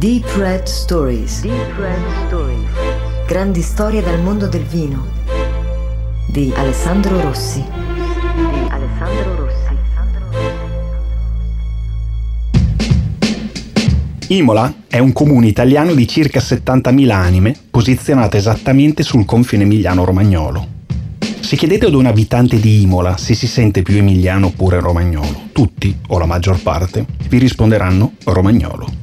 Deep Red Stories. Deep Red Stories. Grandi storie dal mondo del vino. Di Alessandro Rossi. Di Alessandro Rossi. Imola è un comune italiano di circa 70.000 anime, posizionato esattamente sul confine emiliano-romagnolo. Se chiedete ad un abitante di Imola se si sente più emiliano oppure romagnolo, tutti, o la maggior parte, vi risponderanno romagnolo.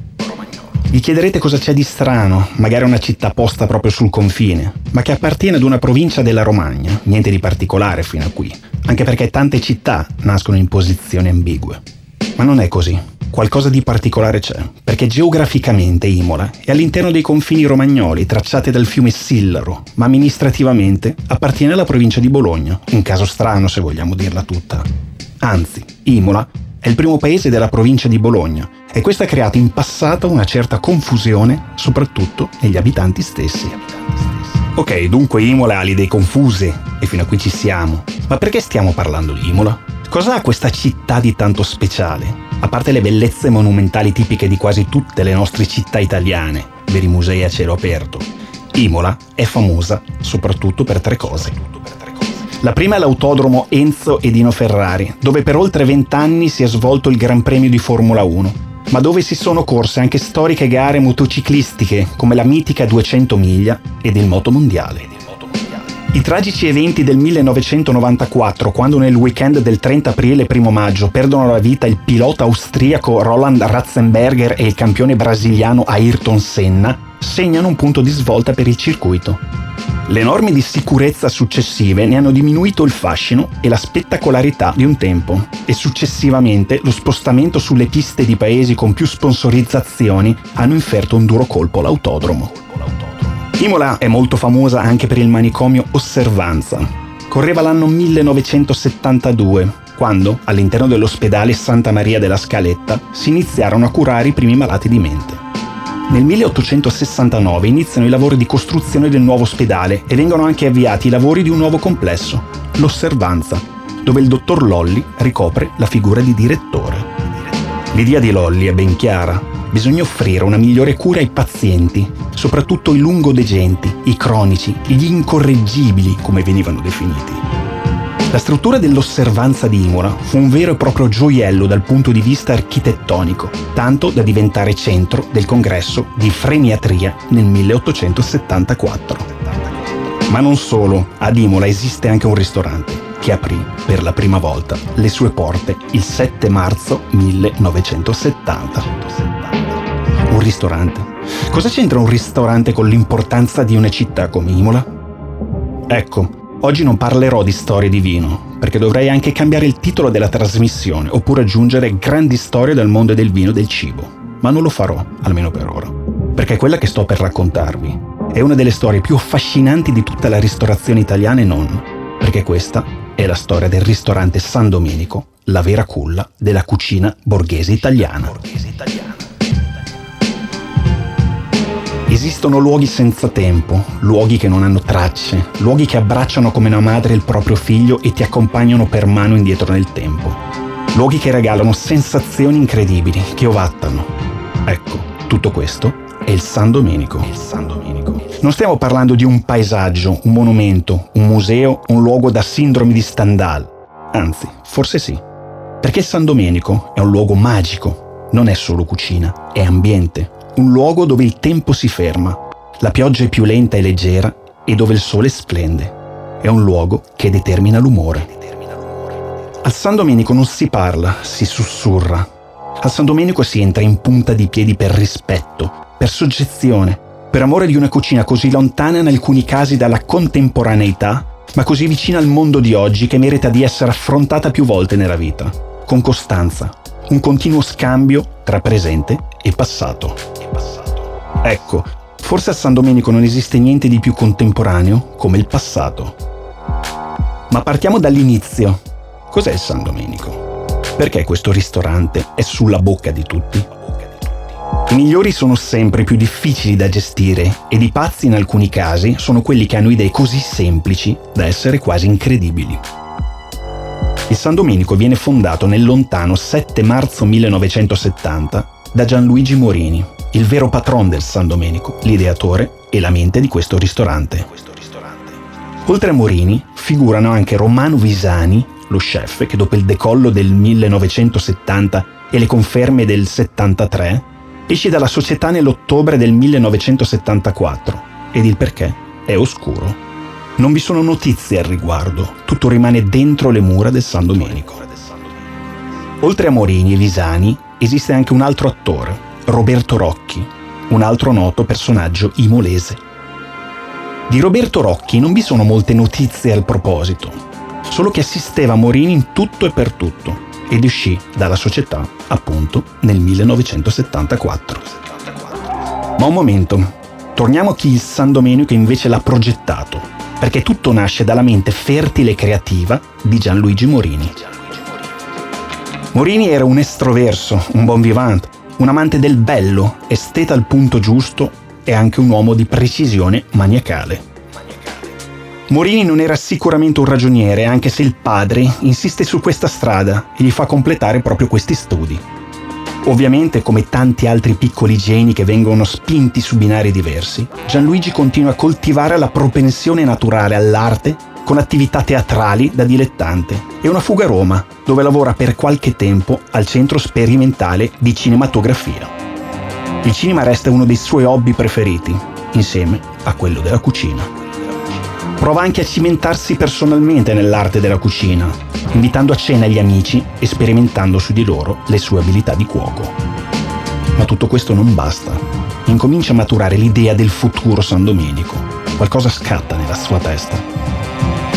Vi chiederete cosa c'è di strano, magari una città posta proprio sul confine, ma che appartiene ad una provincia della Romagna, niente di particolare fino a qui, anche perché tante città nascono in posizioni ambigue. Ma non è così qualcosa di particolare c'è, perché geograficamente Imola è all'interno dei confini romagnoli tracciati dal fiume Sillaro, ma amministrativamente appartiene alla provincia di Bologna, un caso strano se vogliamo dirla tutta. Anzi, Imola è il primo paese della provincia di Bologna e questo ha creato in passato una certa confusione, soprattutto negli abitanti stessi. Ok, dunque Imola ha le idee confuse e fino a qui ci siamo. Ma perché stiamo parlando di Imola? Cosa ha questa città di tanto speciale? A parte le bellezze monumentali tipiche di quasi tutte le nostre città italiane, veri musei a cielo aperto, Imola è famosa soprattutto per tre cose. La prima è l'autodromo Enzo e Dino Ferrari, dove per oltre vent'anni si è svolto il Gran Premio di Formula 1, ma dove si sono corse anche storiche gare motociclistiche come la mitica 200 miglia ed il Moto Mondiale. I tragici eventi del 1994, quando nel weekend del 30 aprile e 1 maggio perdono la vita il pilota austriaco Roland Ratzenberger e il campione brasiliano Ayrton Senna, segnano un punto di svolta per il circuito. Le norme di sicurezza successive ne hanno diminuito il fascino e la spettacolarità di un tempo e successivamente lo spostamento sulle piste di paesi con più sponsorizzazioni hanno inferto un duro colpo all'autodromo. Imola è molto famosa anche per il manicomio Osservanza. Correva l'anno 1972, quando, all'interno dell'ospedale Santa Maria della Scaletta, si iniziarono a curare i primi malati di mente. Nel 1869 iniziano i lavori di costruzione del nuovo ospedale e vengono anche avviati i lavori di un nuovo complesso, l'Osservanza, dove il dottor Lolli ricopre la figura di direttore. L'idea di Lolli è ben chiara, bisogna offrire una migliore cura ai pazienti, soprattutto i lungodegenti, i cronici, gli incorreggibili, come venivano definiti. La struttura dell'osservanza di Imola fu un vero e proprio gioiello dal punto di vista architettonico, tanto da diventare centro del congresso di freniatria nel 1874. Ma non solo, ad Imola esiste anche un ristorante che aprì per la prima volta le sue porte il 7 marzo 1970 un ristorante. Cosa c'entra un ristorante con l'importanza di una città come Imola? Ecco, oggi non parlerò di storie di vino, perché dovrei anche cambiare il titolo della trasmissione, oppure aggiungere grandi storie dal mondo del vino e del cibo. Ma non lo farò, almeno per ora. Perché quella che sto per raccontarvi è una delle storie più affascinanti di tutta la ristorazione italiana e non, perché questa è la storia del ristorante San Domenico, la vera culla della cucina borghese italiana. Borghese italiana. Esistono luoghi senza tempo, luoghi che non hanno tracce, luoghi che abbracciano come una madre il proprio figlio e ti accompagnano per mano indietro nel tempo. Luoghi che regalano sensazioni incredibili, che ovattano. Ecco, tutto questo è il San Domenico. Il San Domenico. Non stiamo parlando di un paesaggio, un monumento, un museo, un luogo da sindrome di Stendhal. Anzi, forse sì. Perché San Domenico è un luogo magico, non è solo cucina, è ambiente, un luogo dove il tempo si ferma, la pioggia è più lenta e leggera e dove il sole splende. È un luogo che determina l'umore. Al San Domenico non si parla, si sussurra. Al San Domenico si entra in punta di piedi per rispetto, per soggezione, per amore di una cucina così lontana in alcuni casi dalla contemporaneità, ma così vicina al mondo di oggi che merita di essere affrontata più volte nella vita, con costanza, un continuo scambio tra presente e passato. Ecco, forse a San Domenico non esiste niente di più contemporaneo come il passato. Ma partiamo dall'inizio. Cos'è il San Domenico? Perché questo ristorante è sulla bocca di tutti? I migliori sono sempre più difficili da gestire ed i pazzi in alcuni casi sono quelli che hanno idee così semplici da essere quasi incredibili. Il San Domenico viene fondato nel lontano 7 marzo 1970 da Gianluigi Morini, il vero patron del San Domenico, l'ideatore e la mente di questo ristorante. Oltre a Morini, figurano anche Romano Visani, lo chef che dopo il decollo del 1970 e le conferme del 73 esce dalla società nell'ottobre del 1974 ed il perché è oscuro. Non vi sono notizie al riguardo, tutto rimane dentro le mura del San Domenico. Oltre a Morini e Visani esiste anche un altro attore, Roberto Rocchi, un altro noto personaggio imolese. Di Roberto Rocchi non vi sono molte notizie al proposito, solo che assisteva Morini in tutto e per tutto ed uscì dalla società appunto nel 1974. Ma un momento, torniamo a chi il San Domenico invece l'ha progettato, perché tutto nasce dalla mente fertile e creativa di Gianluigi Morini. Morini era un estroverso, un bon vivant, un amante del bello, esteta al punto giusto e anche un uomo di precisione maniacale. Morini non era sicuramente un ragioniere, anche se il padre insiste su questa strada e gli fa completare proprio questi studi. Ovviamente, come tanti altri piccoli geni che vengono spinti su binari diversi, Gianluigi continua a coltivare la propensione naturale all'arte con attività teatrali da dilettante e una fuga a Roma, dove lavora per qualche tempo al centro sperimentale di cinematografia. Il cinema resta uno dei suoi hobby preferiti, insieme a quello della cucina. Prova anche a cimentarsi personalmente nell'arte della cucina, invitando a cena gli amici e sperimentando su di loro le sue abilità di cuoco. Ma tutto questo non basta. Incomincia a maturare l'idea del futuro San Domenico. Qualcosa scatta nella sua testa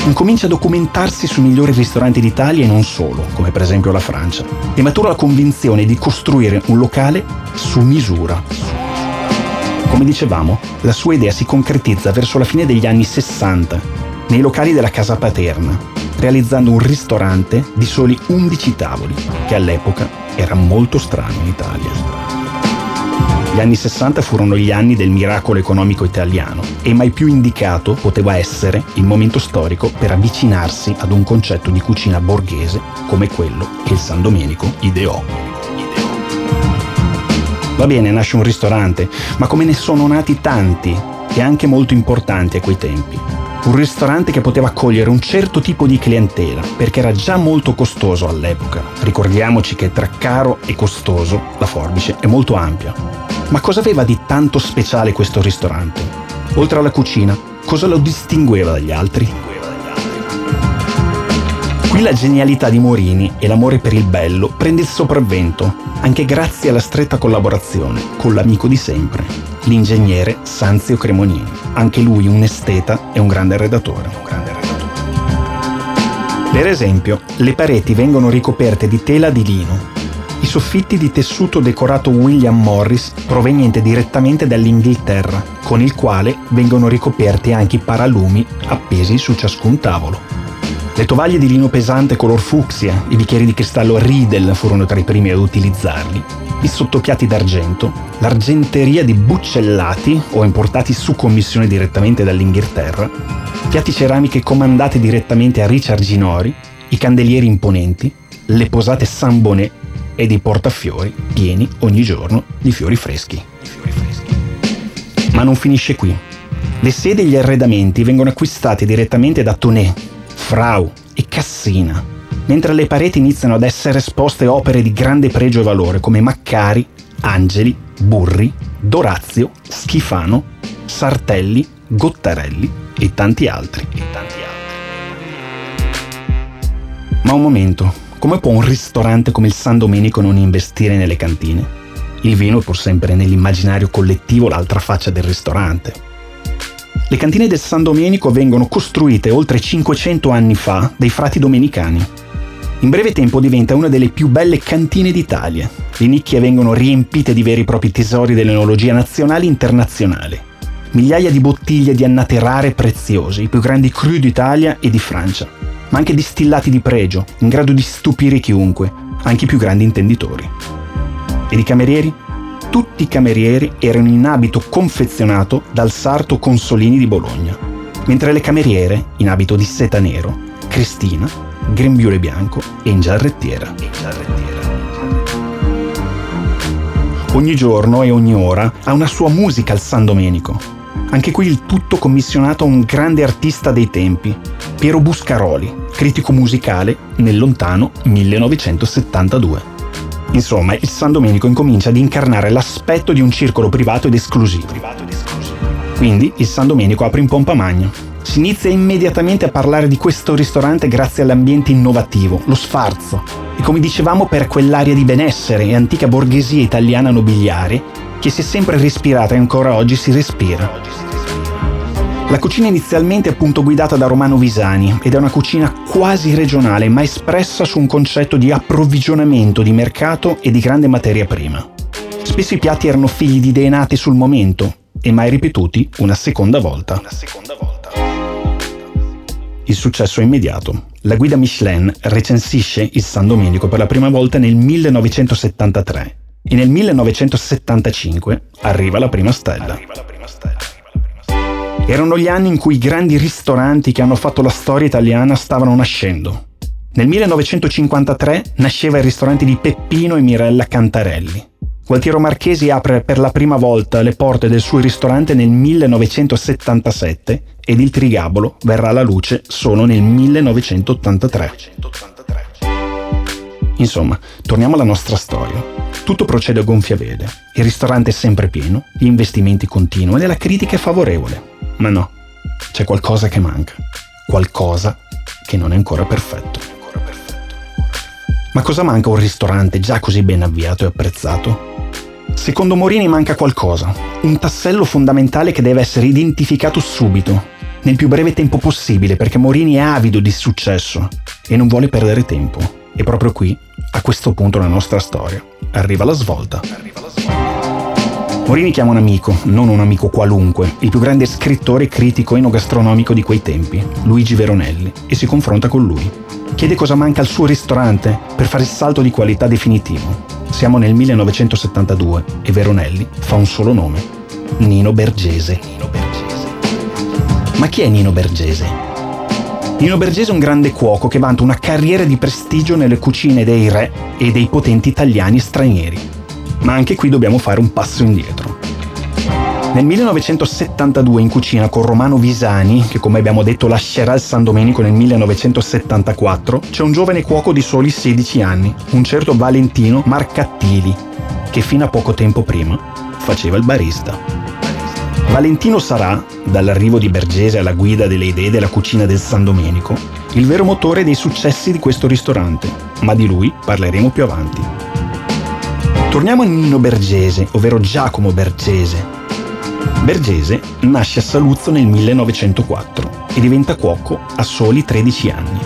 incomincia a documentarsi sui migliori ristoranti d'Italia e non solo, come per esempio la Francia, e matura la convinzione di costruire un locale su misura. Come dicevamo, la sua idea si concretizza verso la fine degli anni 60, nei locali della casa paterna, realizzando un ristorante di soli 11 tavoli, che all'epoca era molto strano in Italia. Gli anni 60 furono gli anni del miracolo economico italiano e mai più indicato poteva essere il momento storico per avvicinarsi ad un concetto di cucina borghese come quello che il San Domenico ideò. Va bene, nasce un ristorante, ma come ne sono nati tanti e anche molto importanti a quei tempi. Un ristorante che poteva accogliere un certo tipo di clientela, perché era già molto costoso all'epoca. Ricordiamoci che tra caro e costoso la forbice è molto ampia. Ma cosa aveva di tanto speciale questo ristorante? Oltre alla cucina, cosa lo distingueva dagli altri? Qui la genialità di Morini e l'amore per il bello prende il sopravvento, anche grazie alla stretta collaborazione con l'amico di sempre, l'ingegnere Sanzio Cremonini, anche lui un esteta e un grande redattore. Per esempio, le pareti vengono ricoperte di tela di lino, soffitti di tessuto decorato William Morris proveniente direttamente dall'Inghilterra, con il quale vengono ricoperti anche i paralumi appesi su ciascun tavolo. Le tovaglie di lino pesante color fucsia, i bicchieri di cristallo Riedel furono tra i primi ad utilizzarli, i sottopiatti d'argento, l'argenteria di buccellati o importati su commissione direttamente dall'Inghilterra, piatti ceramiche comandate direttamente a Richard Ginori, i candelieri imponenti, le posate San Bonnet e dei portafiori pieni ogni giorno di fiori freschi. Ma non finisce qui. Le sedi e gli arredamenti vengono acquistati direttamente da Tonet, Frau e Cassina, mentre alle pareti iniziano ad essere esposte opere di grande pregio e valore come Maccari, Angeli, Burri, Dorazio, Schifano, Sartelli, Gottarelli e tanti altri. E tanti altri. Ma un momento, come può un ristorante come il San Domenico non investire nelle cantine? Il vino è pur sempre nell'immaginario collettivo l'altra faccia del ristorante. Le cantine del San Domenico vengono costruite oltre 500 anni fa dai frati domenicani. In breve tempo diventa una delle più belle cantine d'Italia. Le nicchie vengono riempite di veri e propri tesori dell'enologia nazionale e internazionale. Migliaia di bottiglie di annate rare e preziose, i più grandi cru d'Italia e di Francia ma anche distillati di pregio, in grado di stupire chiunque, anche i più grandi intenditori. Ed i camerieri? Tutti i camerieri erano in abito confezionato dal sarto Consolini di Bologna, mentre le cameriere, in abito di seta nero, Cristina, grembiule bianco e in giarrettiera. Ogni giorno e ogni ora ha una sua musica al San Domenico. Anche qui il tutto commissionato a un grande artista dei tempi, Piero Buscaroli, critico musicale nel lontano 1972. Insomma, il San Domenico incomincia ad incarnare l'aspetto di un circolo privato ed esclusivo. Quindi il San Domenico apre in pompa magna. Si inizia immediatamente a parlare di questo ristorante grazie all'ambiente innovativo, lo sfarzo, e come dicevamo per quell'aria di benessere e antica borghesia italiana nobiliare che si è sempre respirata e ancora oggi si respira. La cucina inizialmente è appunto guidata da Romano Visani ed è una cucina quasi regionale ma espressa su un concetto di approvvigionamento di mercato e di grande materia prima. Spesso i piatti erano figli di idee nate sul momento e mai ripetuti una seconda volta. Una seconda volta. Il successo è immediato. La guida Michelin recensisce il San Domenico per la prima volta nel 1973 e nel 1975 arriva la prima stella. Arriva la prima stella. Erano gli anni in cui i grandi ristoranti che hanno fatto la storia italiana stavano nascendo. Nel 1953 nasceva il ristorante di Peppino e Mirella Cantarelli. Gualtiero Marchesi apre per la prima volta le porte del suo ristorante nel 1977 ed il Trigabolo verrà alla luce solo nel 1983. Insomma, torniamo alla nostra storia. Tutto procede a gonfia vele, il ristorante è sempre pieno, gli investimenti continuano e la critica è favorevole. Ma no, c'è qualcosa che manca, qualcosa che non è ancora perfetto. Ma cosa manca a un ristorante già così ben avviato e apprezzato? Secondo Morini manca qualcosa, un tassello fondamentale che deve essere identificato subito, nel più breve tempo possibile, perché Morini è avido di successo e non vuole perdere tempo. E proprio qui, a questo punto della nostra storia, arriva la svolta. Arriva la svolta. Morini chiama un amico, non un amico qualunque, il più grande scrittore e critico enogastronomico di quei tempi, Luigi Veronelli, e si confronta con lui. Chiede cosa manca al suo ristorante per fare il salto di qualità definitivo. Siamo nel 1972 e Veronelli fa un solo nome, Nino Bergese. Nino Bergese. Ma chi è Nino Bergese? Nino Bergese è un grande cuoco che vanta una carriera di prestigio nelle cucine dei re e dei potenti italiani e stranieri ma anche qui dobbiamo fare un passo indietro. Nel 1972 in cucina con Romano Visani, che come abbiamo detto lascerà il San Domenico nel 1974, c'è un giovane cuoco di soli 16 anni, un certo Valentino Marcattili, che fino a poco tempo prima faceva il barista. Valentino sarà, dall'arrivo di Bergese alla guida delle idee della cucina del San Domenico, il vero motore dei successi di questo ristorante, ma di lui parleremo più avanti. Torniamo a Nino Bergese, ovvero Giacomo Bergese. Bergese nasce a Saluzzo nel 1904 e diventa cuoco a soli 13 anni.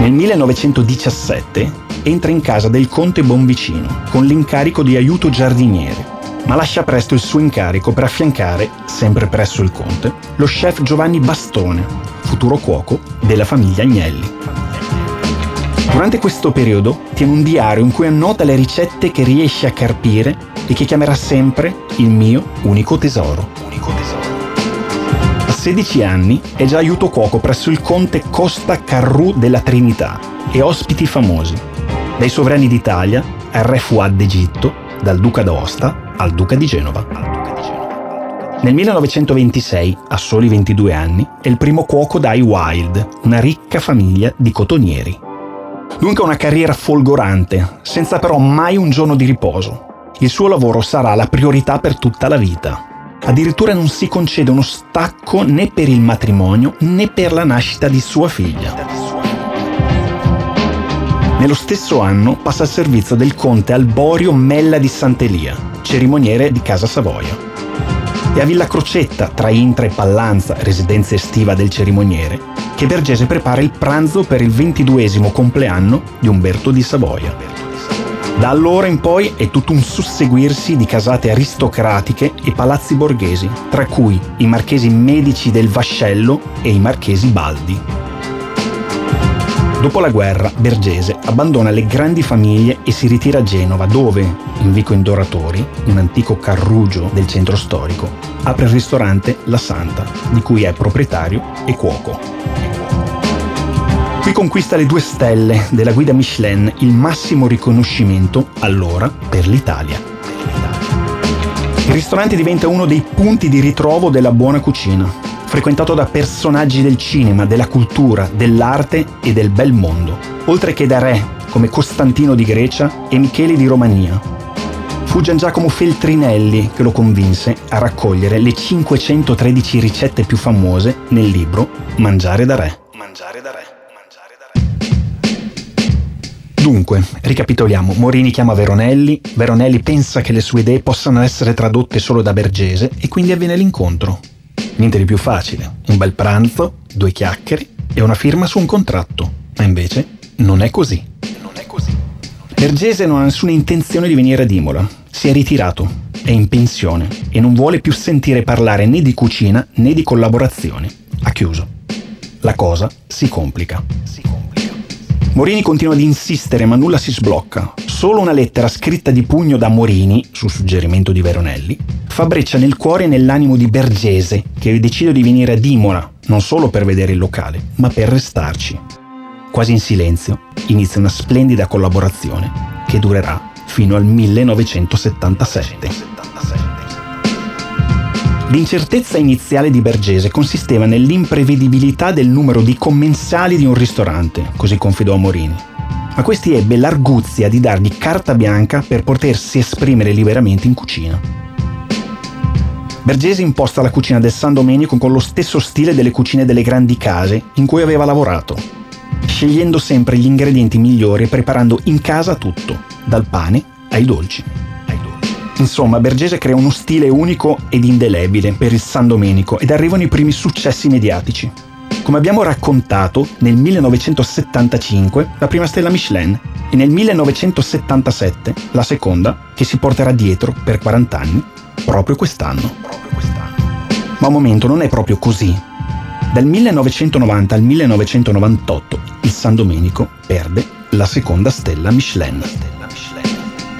Nel 1917 entra in casa del conte Bonvicino con l'incarico di aiuto giardiniere, ma lascia presto il suo incarico per affiancare, sempre presso il conte, lo chef Giovanni Bastone, futuro cuoco della famiglia Agnelli. Durante questo periodo tiene un diario in cui annota le ricette che riesce a carpire e che chiamerà sempre il mio unico tesoro. Unico tesoro. A 16 anni è già aiuto cuoco presso il conte Costa Carrù della Trinità e ospiti famosi, dai sovrani d'Italia al re Fuad d'Egitto, dal duca d'Aosta al duca di Genova. Nel 1926, a soli 22 anni, è il primo cuoco dai Wild, una ricca famiglia di cotonieri. Dunque una carriera folgorante, senza però mai un giorno di riposo. Il suo lavoro sarà la priorità per tutta la vita. Addirittura non si concede uno stacco né per il matrimonio né per la nascita di sua figlia. Nello stesso anno passa al servizio del conte Alborio Mella di Sant'Elia, cerimoniere di Casa Savoia e a Villa Crocetta, tra Intra e Pallanza, residenza estiva del cerimoniere, che Bergese prepara il pranzo per il ventiduesimo compleanno di Umberto di Savoia. Da allora in poi è tutto un susseguirsi di casate aristocratiche e palazzi borghesi, tra cui i marchesi Medici del Vascello e i marchesi Baldi. Dopo la guerra, Bergese abbandona le grandi famiglie e si ritira a Genova, dove, in Vico Indoratori, un antico carrugio del centro storico, apre il ristorante La Santa, di cui è proprietario e cuoco. Qui conquista le due stelle della guida Michelin, il massimo riconoscimento allora per l'Italia. ristorante diventa uno dei punti di ritrovo della buona cucina, frequentato da personaggi del cinema, della cultura, dell'arte e del bel mondo, oltre che da re come Costantino di Grecia e Michele di Romania. Fu Gian Giacomo Feltrinelli che lo convinse a raccogliere le 513 ricette più famose nel libro Mangiare da re. Mangiare da re. Dunque, ricapitoliamo, Morini chiama Veronelli, Veronelli pensa che le sue idee possano essere tradotte solo da Bergese e quindi avviene l'incontro. Niente di più facile, un bel pranzo, due chiacchiere e una firma su un contratto. Ma invece non è così. Non è così. Bergese non ha nessuna intenzione di venire ad Imola. Si è ritirato, è in pensione e non vuole più sentire parlare né di cucina né di collaborazioni. Ha chiuso. La cosa si complica. Si complica. Morini continua ad insistere ma nulla si sblocca. Solo una lettera scritta di pugno da Morini, su suggerimento di Veronelli, fa breccia nel cuore e nell'animo di Bergese, che decide di venire ad Imola, non solo per vedere il locale, ma per restarci. Quasi in silenzio inizia una splendida collaborazione che durerà fino al 1977. L'incertezza iniziale di Bergese consisteva nell'imprevedibilità del numero di commensali di un ristorante, così confidò Morini. Ma questi ebbe l'arguzia di dargli carta bianca per potersi esprimere liberamente in cucina. Bergese imposta la cucina del San Domenico con lo stesso stile delle cucine delle grandi case in cui aveva lavorato, scegliendo sempre gli ingredienti migliori e preparando in casa tutto, dal pane ai dolci. Insomma, Bergese crea uno stile unico ed indelebile per il San Domenico ed arrivano i primi successi mediatici. Come abbiamo raccontato, nel 1975 la prima stella Michelin e nel 1977 la seconda, che si porterà dietro per 40 anni, proprio quest'anno. Ma un momento, non è proprio così. Dal 1990 al 1998 il San Domenico perde la seconda stella Michelin.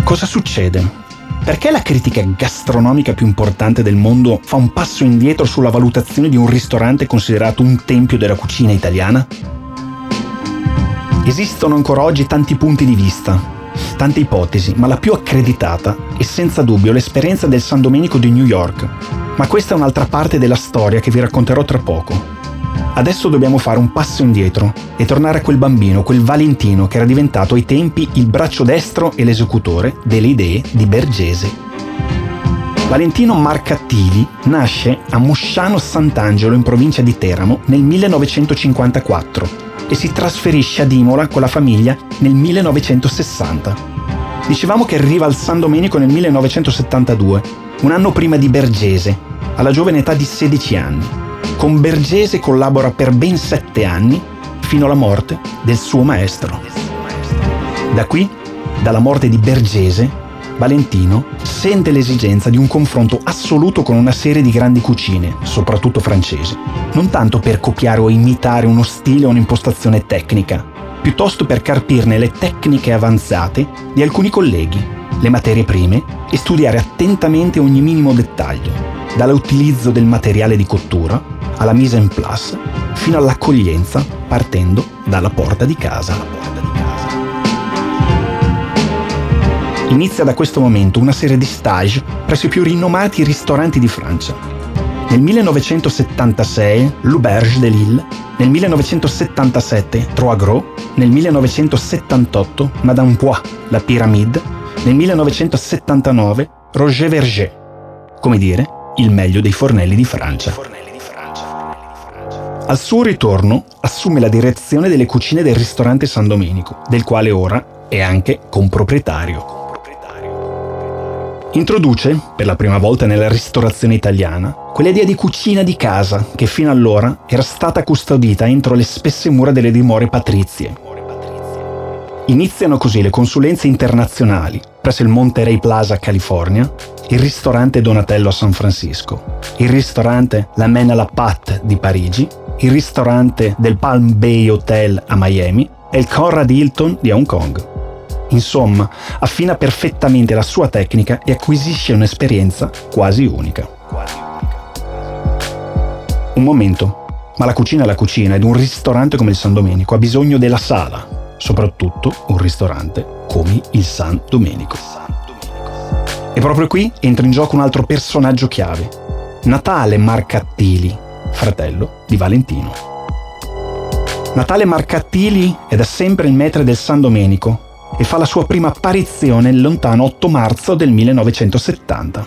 Cosa succede? Perché la critica gastronomica più importante del mondo fa un passo indietro sulla valutazione di un ristorante considerato un tempio della cucina italiana? Esistono ancora oggi tanti punti di vista, tante ipotesi, ma la più accreditata è senza dubbio l'esperienza del San Domenico di New York. Ma questa è un'altra parte della storia che vi racconterò tra poco. Adesso dobbiamo fare un passo indietro e tornare a quel bambino, quel Valentino che era diventato ai tempi il braccio destro e l'esecutore delle idee di Bergese. Valentino Marcattili nasce a Mosciano Sant'Angelo in provincia di Teramo nel 1954 e si trasferisce ad Imola con la famiglia nel 1960. Dicevamo che arriva al San Domenico nel 1972, un anno prima di Bergese, alla giovane età di 16 anni. Con Bergese collabora per ben sette anni, fino alla morte del suo maestro. Da qui, dalla morte di Bergese, Valentino sente l'esigenza di un confronto assoluto con una serie di grandi cucine, soprattutto francesi, non tanto per copiare o imitare uno stile o un'impostazione tecnica, piuttosto per carpirne le tecniche avanzate di alcuni colleghi, le materie prime e studiare attentamente ogni minimo dettaglio, dall'utilizzo del materiale di cottura alla mise en place fino all'accoglienza partendo dalla porta di casa. Porta di casa. Inizia da questo momento una serie di stage presso i più rinomati ristoranti di Francia. Nel 1976 L'Auberge de Lille, nel 1977 Trois Gros, nel 1978 Madame Poix, La Pyramide, nel 1979 Roger Verger. Come dire, il meglio dei fornelli di Francia. Al suo ritorno assume la direzione delle cucine del ristorante San Domenico, del quale ora è anche comproprietario. Introduce, per la prima volta nella ristorazione italiana, quell'idea di cucina di casa che fino allora era stata custodita entro le spesse mura delle dimore patrizie. Iniziano così le consulenze internazionali presso il Monterey Plaza a California, il ristorante Donatello a San Francisco, il ristorante La Mena La Pat di Parigi il ristorante del Palm Bay Hotel a Miami e il Conrad Hilton di Hong Kong. Insomma, affina perfettamente la sua tecnica e acquisisce un'esperienza quasi unica. Un momento, ma la cucina è la cucina ed un ristorante come il San Domenico ha bisogno della sala, soprattutto un ristorante come il San Domenico. E proprio qui entra in gioco un altro personaggio chiave, Natale Marcattili, fratello di Valentino. Natale Marcattili è da sempre il metre del San Domenico e fa la sua prima apparizione il lontano 8 marzo del 1970.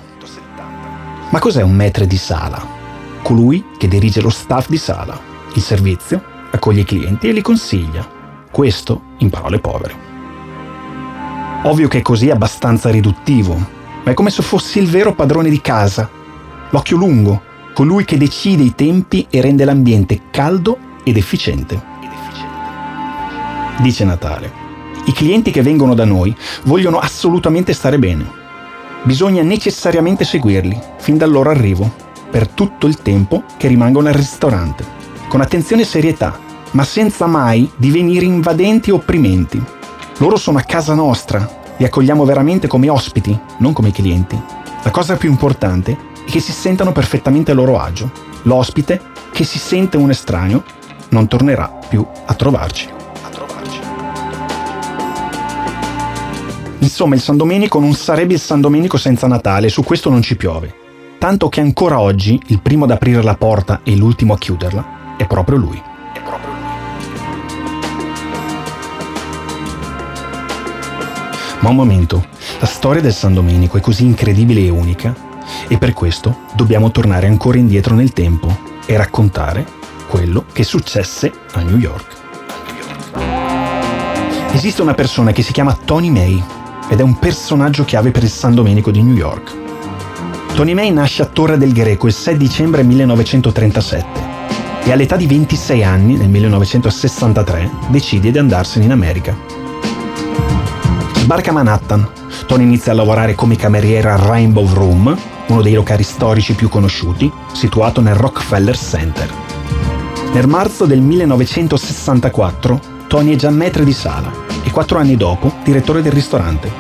Ma cos'è un metre di sala? Colui che dirige lo staff di sala, il servizio, accoglie i clienti e li consiglia. Questo in parole povere. Ovvio che è così abbastanza riduttivo, ma è come se fossi il vero padrone di casa, l'occhio lungo, colui che decide i tempi e rende l'ambiente caldo ed efficiente. Dice Natale. I clienti che vengono da noi vogliono assolutamente stare bene. Bisogna necessariamente seguirli fin dal loro arrivo, per tutto il tempo che rimangono al ristorante, con attenzione e serietà, ma senza mai divenire invadenti o opprimenti. Loro sono a casa nostra, li accogliamo veramente come ospiti, non come clienti. La cosa più importante che si sentano perfettamente a loro agio. L'ospite, che si sente un estraneo, non tornerà più a trovarci. Insomma, il San Domenico non sarebbe il San Domenico senza Natale, su questo non ci piove. Tanto che ancora oggi il primo ad aprire la porta e l'ultimo a chiuderla è proprio lui. È proprio lui. Ma un momento, la storia del San Domenico è così incredibile e unica e per questo dobbiamo tornare ancora indietro nel tempo e raccontare quello che successe a New York. Esiste una persona che si chiama Tony May ed è un personaggio chiave per il San Domenico di New York. Tony May nasce a Torre del Greco il 6 dicembre 1937 e all'età di 26 anni, nel 1963, decide di andarsene in America. Sbarca a Manhattan. Tony inizia a lavorare come cameriera a Rainbow Room, uno dei locali storici più conosciuti, situato nel Rockefeller Center. Nel marzo del 1964 Tony è già maître di sala e quattro anni dopo direttore del ristorante.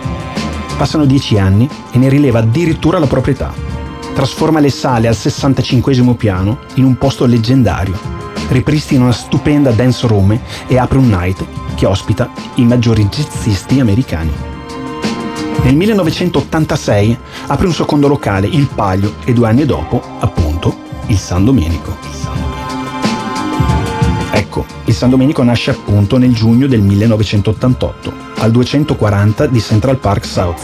Passano dieci anni e ne rileva addirittura la proprietà. Trasforma le sale al 65 piano in un posto leggendario. Ripristina una stupenda dance room e apre un night che ospita i maggiori jazzisti americani. Nel 1986 apre un secondo locale, il Palio, e due anni dopo, appunto, il San Domenico. Ecco, il San Domenico nasce appunto nel giugno del 1988, al 240 di Central Park South,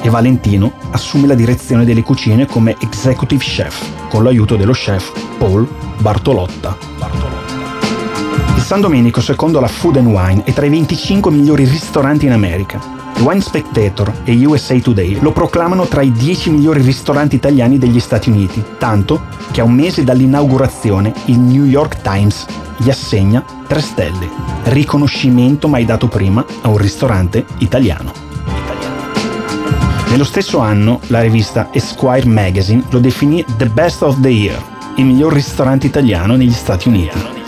e Valentino assume la direzione delle cucine come executive chef, con l'aiuto dello chef Paul Bartolotta. Il San Domenico, secondo la Food and Wine, è tra i 25 migliori ristoranti in America. Wine Spectator e USA Today lo proclamano tra i 10 migliori ristoranti italiani degli Stati Uniti, tanto che a un mese dall'inaugurazione il New York Times gli assegna 3 stelle, riconoscimento mai dato prima a un ristorante italiano. Nello stesso anno la rivista Esquire Magazine lo definì The Best of the Year, il miglior ristorante italiano negli Stati Uniti.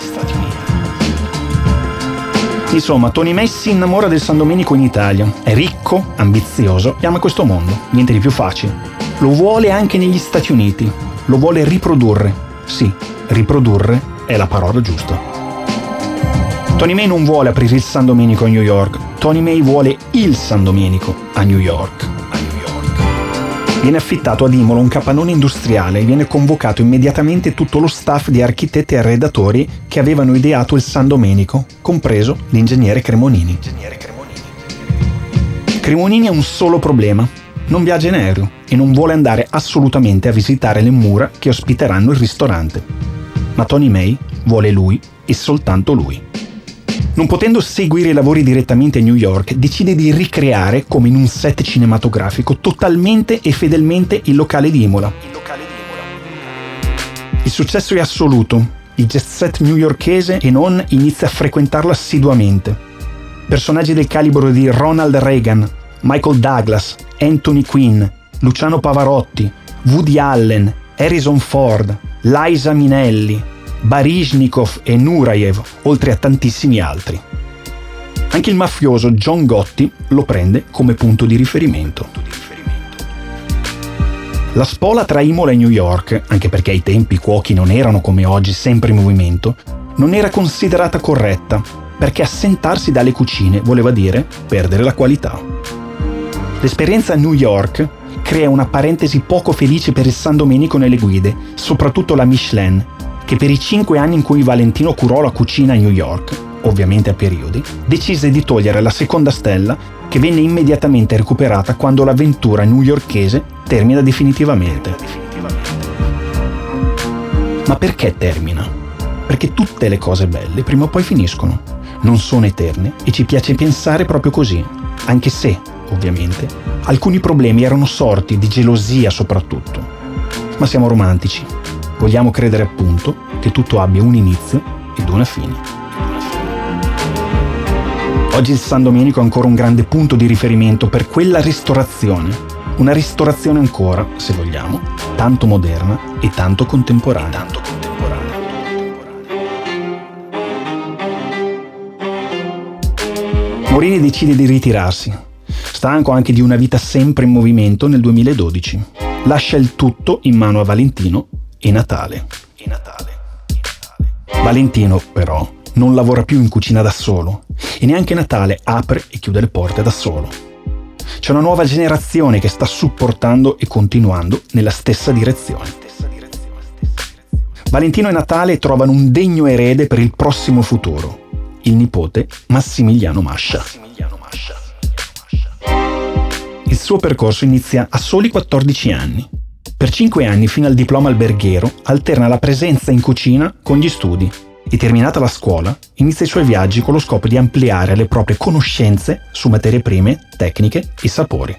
Insomma, Tony May si innamora del San Domenico in Italia. È ricco, ambizioso e ama questo mondo. Niente di più facile. Lo vuole anche negli Stati Uniti. Lo vuole riprodurre. Sì, riprodurre è la parola giusta. Tony May non vuole aprire il San Domenico a New York, Tony May vuole il San Domenico a New York. Viene affittato ad Imola un capannone industriale e viene convocato immediatamente tutto lo staff di architetti e arredatori che avevano ideato il San Domenico, compreso l'ingegnere Cremonini. Cremonini ha un solo problema, non viaggia in aereo e non vuole andare assolutamente a visitare le mura che ospiteranno il ristorante ma Tony May vuole lui e soltanto lui. Non potendo seguire i lavori direttamente a New York, decide di ricreare, come in un set cinematografico, totalmente e fedelmente il locale di Imola. Il successo è assoluto. Il jet set newyorkese e non inizia a frequentarlo assiduamente. Personaggi del calibro di Ronald Reagan, Michael Douglas, Anthony Quinn, Luciano Pavarotti, Woody Allen, Harrison Ford, Liza Minelli, Baryshnikov e Nurayev, oltre a tantissimi altri. Anche il mafioso John Gotti lo prende come punto di riferimento. La spola tra Imola e New York, anche perché ai tempi i cuochi non erano come oggi sempre in movimento, non era considerata corretta, perché assentarsi dalle cucine voleva dire perdere la qualità. L'esperienza a New York crea una parentesi poco felice per il San Domenico nelle guide, soprattutto la Michelin, che per i cinque anni in cui Valentino curò la cucina a New York, ovviamente a periodi, decise di togliere la seconda stella che venne immediatamente recuperata quando l'avventura newyorkese termina definitivamente. Ma perché termina? Perché tutte le cose belle prima o poi finiscono, non sono eterne e ci piace pensare proprio così, anche se, ovviamente, alcuni problemi erano sorti di gelosia soprattutto. Ma siamo romantici, vogliamo credere appunto che tutto abbia un inizio ed una fine. Oggi il San Domenico è ancora un grande punto di riferimento per quella ristorazione, una ristorazione ancora, se vogliamo, tanto moderna e tanto contemporanea. Tanto contemporanea. Morini decide di ritirarsi, stanco anche di una vita sempre in movimento nel 2012. Lascia il tutto in mano a Valentino e Natale. E Natale. Valentino, però, non lavora più in cucina da solo e neanche Natale apre e chiude le porte da solo. C'è una nuova generazione che sta supportando e continuando nella stessa direzione. Valentino e Natale trovano un degno erede per il prossimo futuro, il nipote Massimiliano Mascia. Il suo percorso inizia a soli 14 anni. Per 5 anni, fino al diploma alberghiero, alterna la presenza in cucina con gli studi e terminata la scuola, inizia i suoi viaggi con lo scopo di ampliare le proprie conoscenze su materie prime, tecniche e sapori.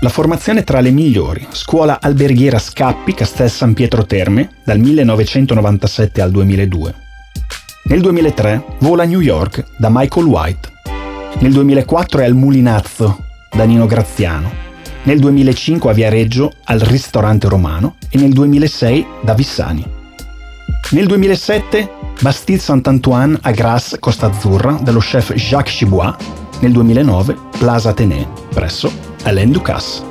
La formazione tra le migliori, scuola alberghiera Scappi Castel San Pietro Terme dal 1997 al 2002. Nel 2003 vola a New York da Michael White. Nel 2004 è al Mulinazzo da Nino Graziano. Nel 2005 a Viareggio al Ristorante Romano e nel 2006 da Vissani. Nel 2007 Bastille Saint-Antoine a Grasse, Costa Azzurra, dallo chef Jacques Chibois. Nel 2009 Plaza Athénée, presso Alain Ducasse.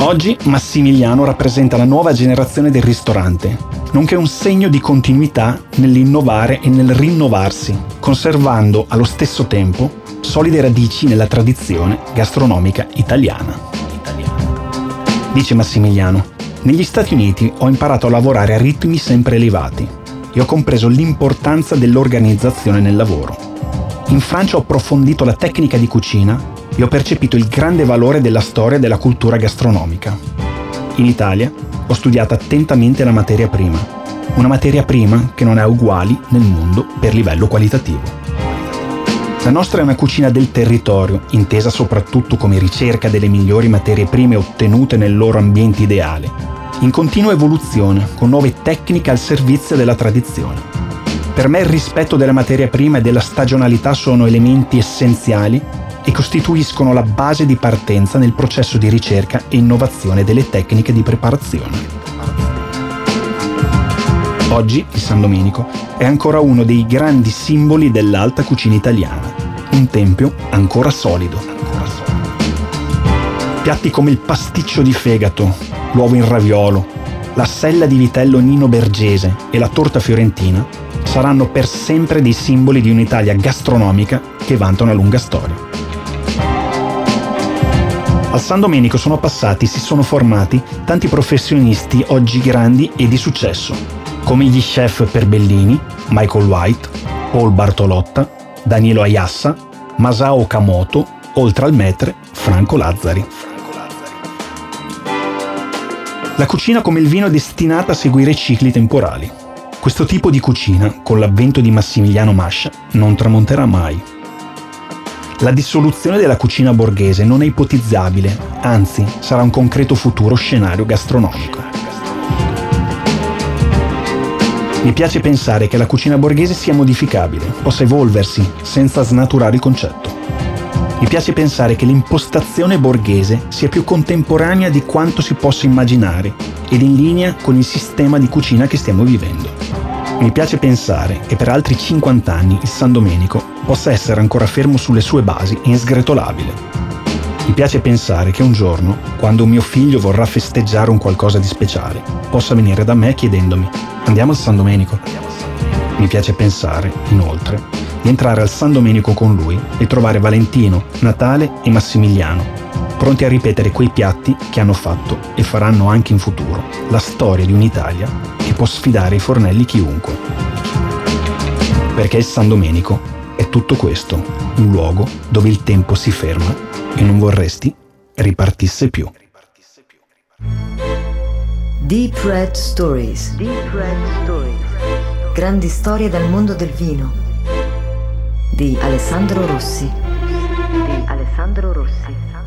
Oggi Massimiliano rappresenta la nuova generazione del ristorante, nonché un segno di continuità nell'innovare e nel rinnovarsi, conservando allo stesso tempo solide radici nella tradizione gastronomica italiana. Dice Massimiliano, negli Stati Uniti ho imparato a lavorare a ritmi sempre elevati e ho compreso l'importanza dell'organizzazione nel lavoro. In Francia ho approfondito la tecnica di cucina e ho percepito il grande valore della storia e della cultura gastronomica. In Italia ho studiato attentamente la materia prima, una materia prima che non ha uguali nel mondo per livello qualitativo. La nostra è una cucina del territorio, intesa soprattutto come ricerca delle migliori materie prime ottenute nel loro ambiente ideale, in continua evoluzione, con nuove tecniche al servizio della tradizione. Per me il rispetto della materia prima e della stagionalità sono elementi essenziali e costituiscono la base di partenza nel processo di ricerca e innovazione delle tecniche di preparazione. Oggi il San Domenico è ancora uno dei grandi simboli dell'alta cucina italiana, un tempio ancora solido. Piatti come il pasticcio di fegato, l'uovo in raviolo, la sella di vitello Nino Bergese e la torta fiorentina saranno per sempre dei simboli di un'Italia gastronomica che vanta una lunga storia. Al San Domenico sono passati e si sono formati tanti professionisti oggi grandi e di successo, come gli chef per Bellini, Michael White, Paul Bartolotta, Danielo Ayassa, Masao Okamoto, oltre al maître Franco Lazzari. La cucina come il vino è destinata a seguire cicli temporali. Questo tipo di cucina, con l'avvento di Massimiliano Mascia, non tramonterà mai. La dissoluzione della cucina borghese non è ipotizzabile, anzi sarà un concreto futuro scenario gastronomico. Mi piace pensare che la cucina borghese sia modificabile, possa evolversi senza snaturare il concetto. Mi piace pensare che l'impostazione borghese sia più contemporanea di quanto si possa immaginare ed in linea con il sistema di cucina che stiamo vivendo. Mi piace pensare che per altri 50 anni il San Domenico possa essere ancora fermo sulle sue basi e insgretolabile. Mi piace pensare che un giorno, quando mio figlio vorrà festeggiare un qualcosa di speciale, possa venire da me chiedendomi Andiamo al San Domenico. Mi piace pensare, inoltre, di entrare al San Domenico con lui e trovare Valentino, Natale e Massimiliano, pronti a ripetere quei piatti che hanno fatto e faranno anche in futuro la storia di un'Italia che può sfidare i fornelli chiunque. Perché il San Domenico è tutto questo, un luogo dove il tempo si ferma e non vorresti ripartisse più. Deep Red Stories. Deep Red Stories. Grandi storie dal mondo del vino. Di Alessandro Rossi. Di Alessandro Rossi.